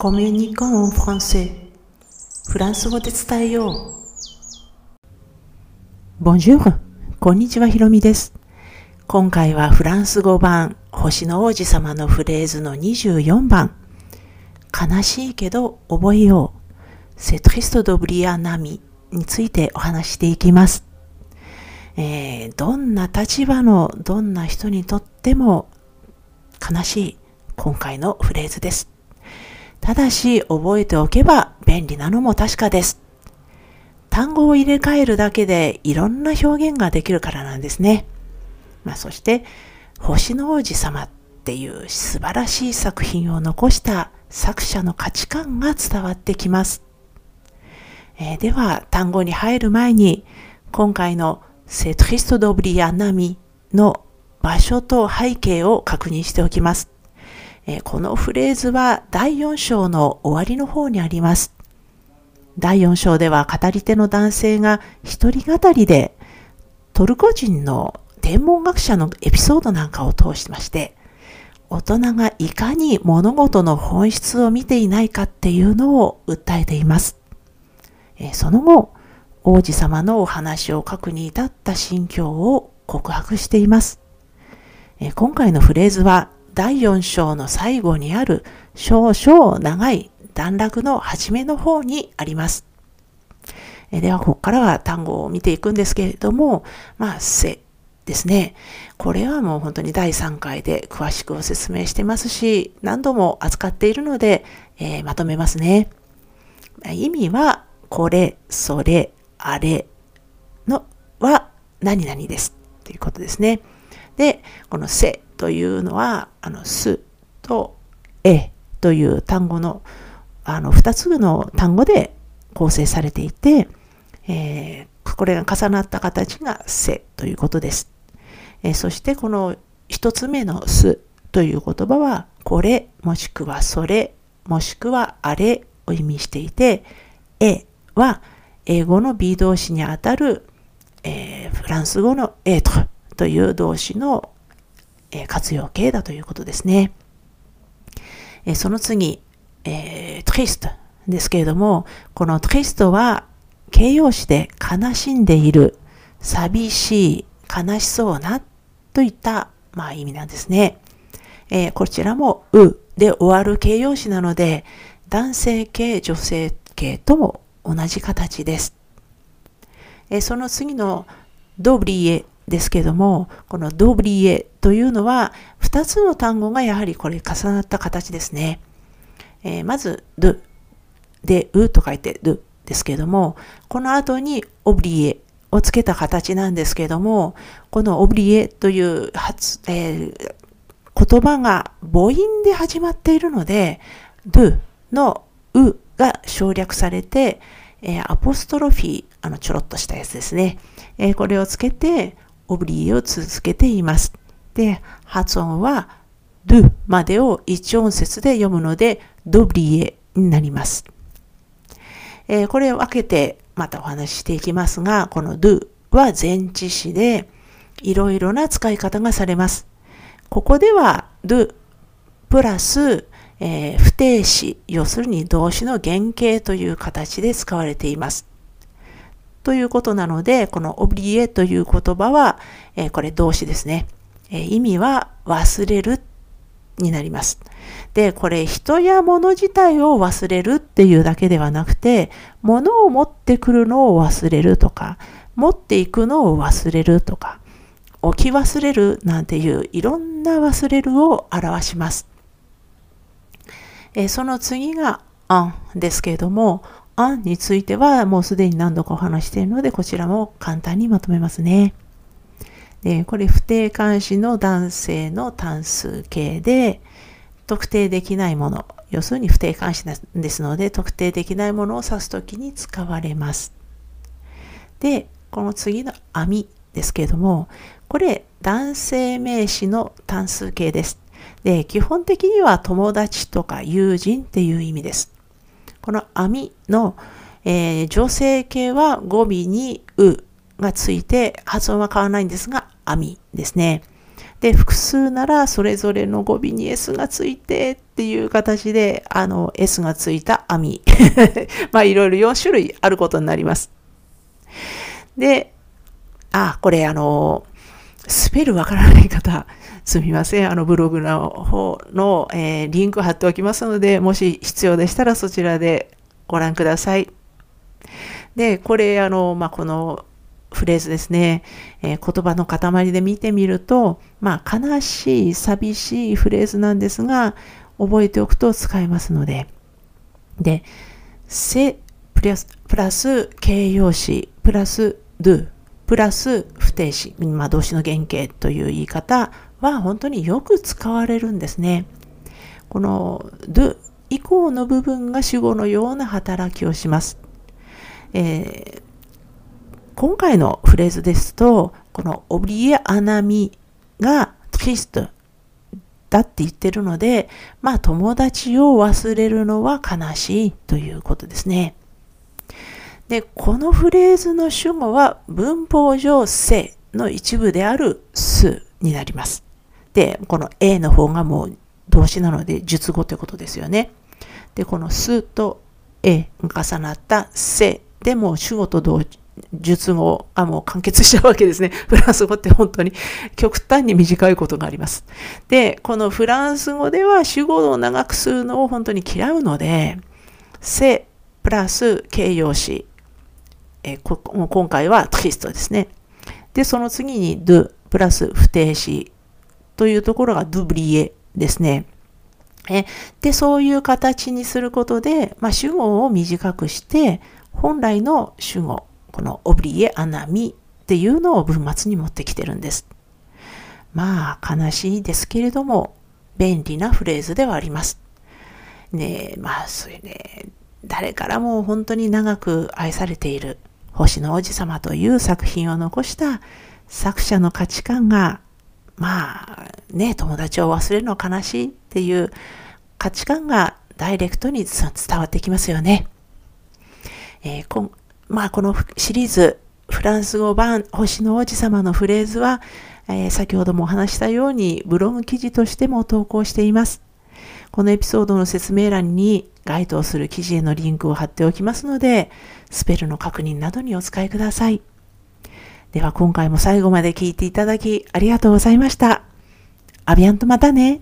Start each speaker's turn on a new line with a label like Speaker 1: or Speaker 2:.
Speaker 1: コミュニコンフランセフランス語で伝えよう。ボンジュールこんにちは、ひろみです。今回はフランス語版星の王子様のフレーズの24番悲しいけど覚えよう。セトリストドブリアナミについてお話していきます。えー、どんな立場のどんな人にとっても悲しい今回のフレーズです。ただし覚えておけば便利なのも確かです。単語を入れ替えるだけでいろんな表現ができるからなんですね。まあ、そして星の王子様っていう素晴らしい作品を残した作者の価値観が伝わってきます。えー、では単語に入る前に今回のセトリスト・ドブリア・ナミの場所と背景を確認しておきます。えこのフレーズは第4章の終わりの方にあります。第4章では語り手の男性が一人語りでトルコ人の天文学者のエピソードなんかを通しまして、大人がいかに物事の本質を見ていないかっていうのを訴えています。えその後、王子様のお話を書くに至った心境を告白しています。え今回のフレーズは第4章の最後にある少々長い段落の初めの方にあります。えでは、ここからは単語を見ていくんですけれども、まあ、せですね。これはもう本当に第3回で詳しくご説明してますし、何度も扱っているので、えー、まとめますね。意味は、これ、それ、あれのは何々です。ということですね。で、このせというのは、あの、すとえという単語の、あの、二つの単語で構成されていて、えー、これが重なった形がせということです。えー、そしてこの一つ目のすという言葉は、これ、もしくはそれ、もしくはあれを意味していて、えは英語の B 動詞にあたる、えー、フランス語のエトという動詞の活用形だということですね。その次、えー、トリストですけれども、このトリストは形容詞で悲しんでいる、寂しい、悲しそうなといった、まあ、意味なんですね。えー、こちらもうで終わる形容詞なので、男性形、女性形とも同じ形です。えー、その次のドブリエですけども、このドブリエというのは、2つの単語がやはりこれ重なった形ですね。えー、まず、ドで、うと書いてドですけども、この後にオブリエをつけた形なんですけども、このオブリエという発、えー、言葉が母音で始まっているので、ドのうが省略されて、えー、アポストロフィー、あの、ちょろっとしたやつですね。えー、これをつけて、オブリエを続けています。で、発音は、ドゥまでを一音節で読むので、ドブリエになります。えー、これを分けてまたお話ししていきますが、このドゥは前置詞で、いろいろな使い方がされます。ここでは、ドゥプラス、えー、不定詞、要するに動詞の原型という形で使われています。ということなので、このオブリエという言葉は、えこれ動詞ですね。え意味は忘れるになります。で、これ人や物自体を忘れるっていうだけではなくて、物を持ってくるのを忘れるとか、持っていくのを忘れるとか、置き忘れるなんていういろんな忘れるを表します。えその次があんですけれども、案についてはもうすでに何度かお話しているので、こちらも簡単にまとめますね。でこれ不定冠詞の男性の単数形で、特定できないもの、要するに不定冠詞ですので、特定できないものを指すときに使われます。で、この次の網ですけれども、これ男性名詞の単数形です。で、基本的には友達とか友人っていう意味です。この網の、えー、女性形は語尾にうがついて発音は変わらないんですが、網ですね。で、複数ならそれぞれの語尾に S がついてっていう形で、あの、S がついた網。まあ、いろいろ4種類あることになります。で、あ、これあの、スペルわからない方、すみません。あのブログの方の、えー、リンク貼っておきますので、もし必要でしたらそちらでご覧ください。で、これ、あの、まあ、このフレーズですね、えー、言葉の塊で見てみると、まあ、悲しい、寂しいフレーズなんですが、覚えておくと使えますので。で、せプラスプラス形容詞、プラス do、プラス不定詞、まあ、動詞の原型という言い方は本当によく使われるんですね。この do 以降の部分が主語のような働きをします。えー、今回のフレーズですと、このオブリエアナミがトリストだって言ってるので、まあ友達を忘れるのは悲しいということですね。で、このフレーズの主語は文法上性の一部であるすになります。で、この A の方がもう動詞なので述語ということですよね。で、このすと A が重なったせでも主語と同述語がもう完結しちゃうわけですね。フランス語って本当に極端に短いことがあります。で、このフランス語では主語を長くするのを本当に嫌うので、せプラス形容詞、えこ今回はトリストですね。で、その次に do プラス不定詞というところがドゥブリエですね。えで、そういう形にすることで、まあ、主語を短くして、本来の主語、このオブリエ、アナミっていうのを文末に持ってきてるんです。まあ、悲しいですけれども、便利なフレーズではあります。ねえまあ、そういうね、誰からも本当に長く愛されている星の王子様という作品を残した作者の価値観が、まあね、友達を忘れるの悲しいっていう価値観がダイレクトに伝わってきますよね。えー、こまあ、このシリーズ、フランス語版星の王子様のフレーズは、えー、先ほどもお話したようにブログ記事としても投稿しています。このエピソードの説明欄に該当する記事へのリンクを貼っておきますので、スペルの確認などにお使いください。では今回も最後まで聞いていただきありがとうございました。アビアンとまたね。